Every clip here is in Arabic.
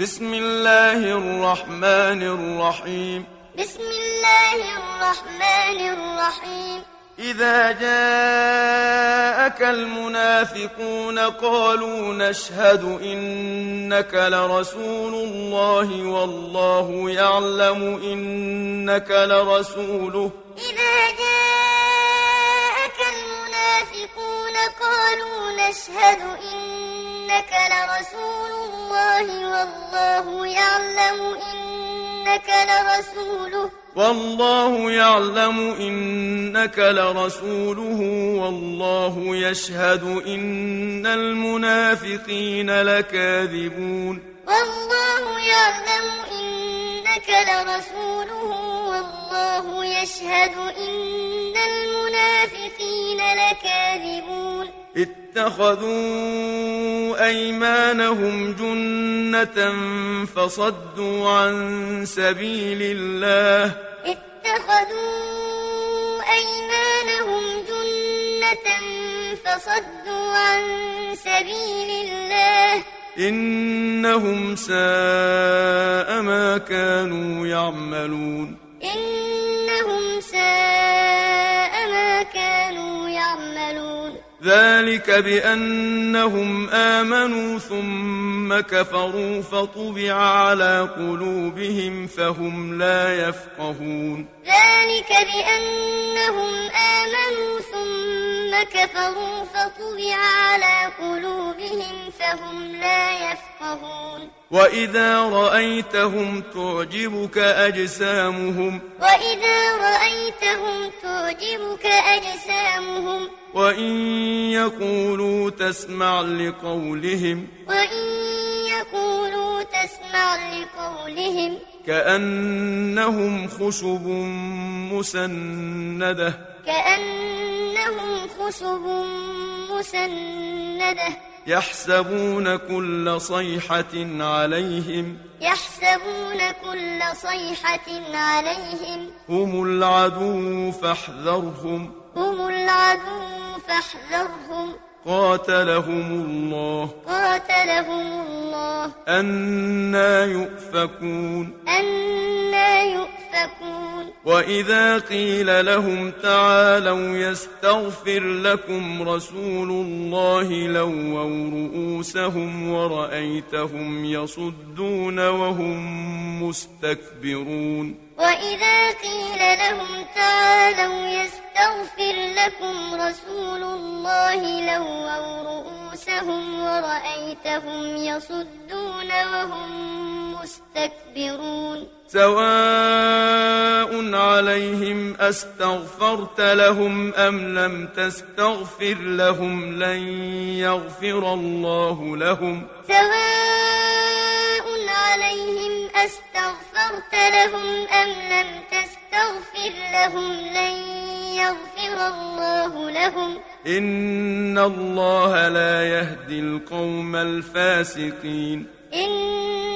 بسم الله الرحمن الرحيم. بسم الله الرحمن الرحيم. إذا جاءك المنافقون قالوا نشهد إنك لرسول الله والله يعلم إنك لرسوله. إذا جاءك المنافقون قالوا نشهد إنك لرسول الله والله يعلم إنك لرسوله. والله يعلم إنك لرسوله والله يشهد إن المنافقين لكاذبون. والله يعلم إنك لرسوله والله يشهد إن المنافقين لكاذبون. اتخذوا أيمانهم جنة فصدوا عن سبيل الله. اتخذوا أيمانهم جنة فصدوا عن سبيل الله. إنهم ساء ما كانوا يعملون. ذلك بأنهم آمنوا ثم كفروا فطبع على قلوبهم فهم لا يفقهون. ذلك بأنهم آمنوا ثم كفروا فطبع على قلوبهم فهم لا يفقهون. وإذا رأيتهم تعجبك أجسامهم. وإذا رأيتهم تعجبك أجسامهم. وإن يقولوا تسمع لقولهم. وإن يقولوا تسمع لقولهم. كأنهم خشب مسندة. كأنهم خشب مسندة. يحسبون كل صيحة عليهم يحسبون كل صيحة عليهم هم العدو فاحذرهم هم العدو فاحذرهم قاتلهم الله قاتلهم الله أنا يؤفكون أنا يؤفكون وإذا قيل لهم تعالوا يستغفر لكم رسول الله لووا رؤوسهم ورأيتهم يصدون وهم مستكبرون. وإذا قيل لهم تعالوا يستغفر لكم رسول الله لووا رؤوسهم ورأيتهم يصدون وهم مستكبرون سواء عليهم أستغفرت لهم أم لم تستغفر لهم لن يغفر الله لهم. سواء عليهم أستغفرت لهم أم لم تستغفر لهم لن يغفر الله لهم. إن الله لا يهدي القوم الفاسقين. إن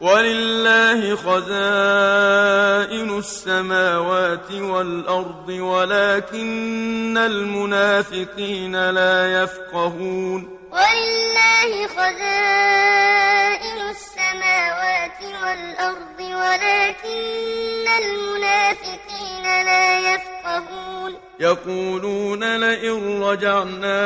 ولله خزائن السماوات والأرض ولكن المنافقين لا يفقهون. ولله خزائن السماوات والأرض ولكن المنافقين لا يفقهون. يقولون لئن رجعنا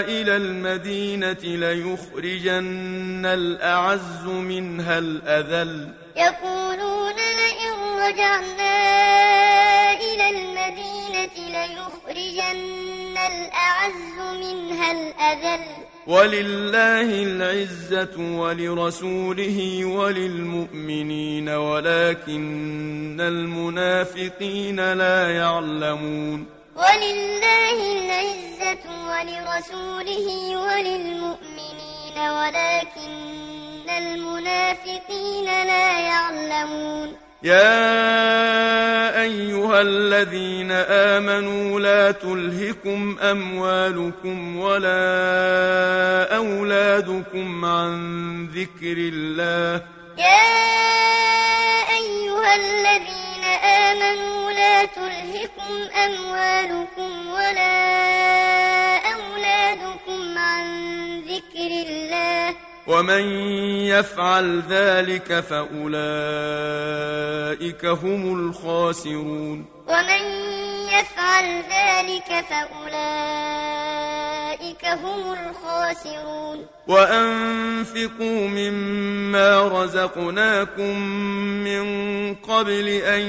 إلى المدينة ليخرجن الأعز منها الأذل. يقولون لئن رجعنا إلى المدينة ليخرجن الأعز منها الأذل. ولله العزة ولرسوله وللمؤمنين ولكن المنافقين لا يعلمون. ولله العزة ولرسوله وللمؤمنين ولكن المنافقين لا يعلمون. يا أيها الذين آمنوا لا تلهكم أموالكم ولا أولادكم عن ذكر الله. يا أيها الذين آمنوا لا تلهكم أموالكم ولا أولادكم عن ذكر الله ومن يفعل ذلك فأولئك هم الخاسرون ومن يفعل ذلك فأولئك هم الخاسرون. وأنفقوا مما رزقناكم من قبل أن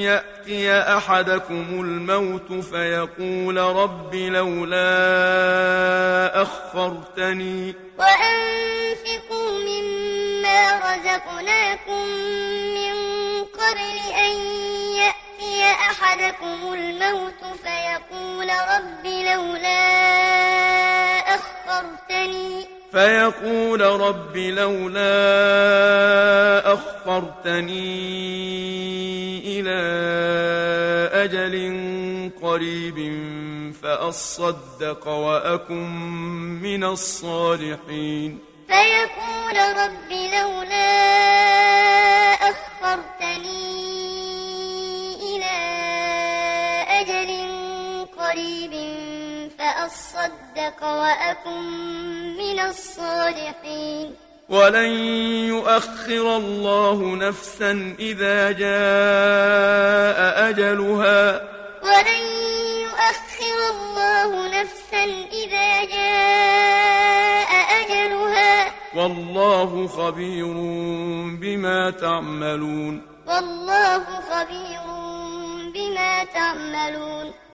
يأتي أحدكم الموت فيقول رب لولا أخرتني. وأنفقوا مما رزقناكم من قبل أن أحدكم الموت فيقول رب لولا أخرتني. فيقول رب لولا أخرتني إلى أجل قريب فأصدق وأكن من الصالحين. فيقول رب لولا أخرتني فأصدق وأكن من الصالحين. ولن يؤخر الله نفسا إذا جاء أجلها. ولن يؤخر الله نفسا إذا جاء أجلها. والله خبير بما تعملون. والله خبير بما تعملون.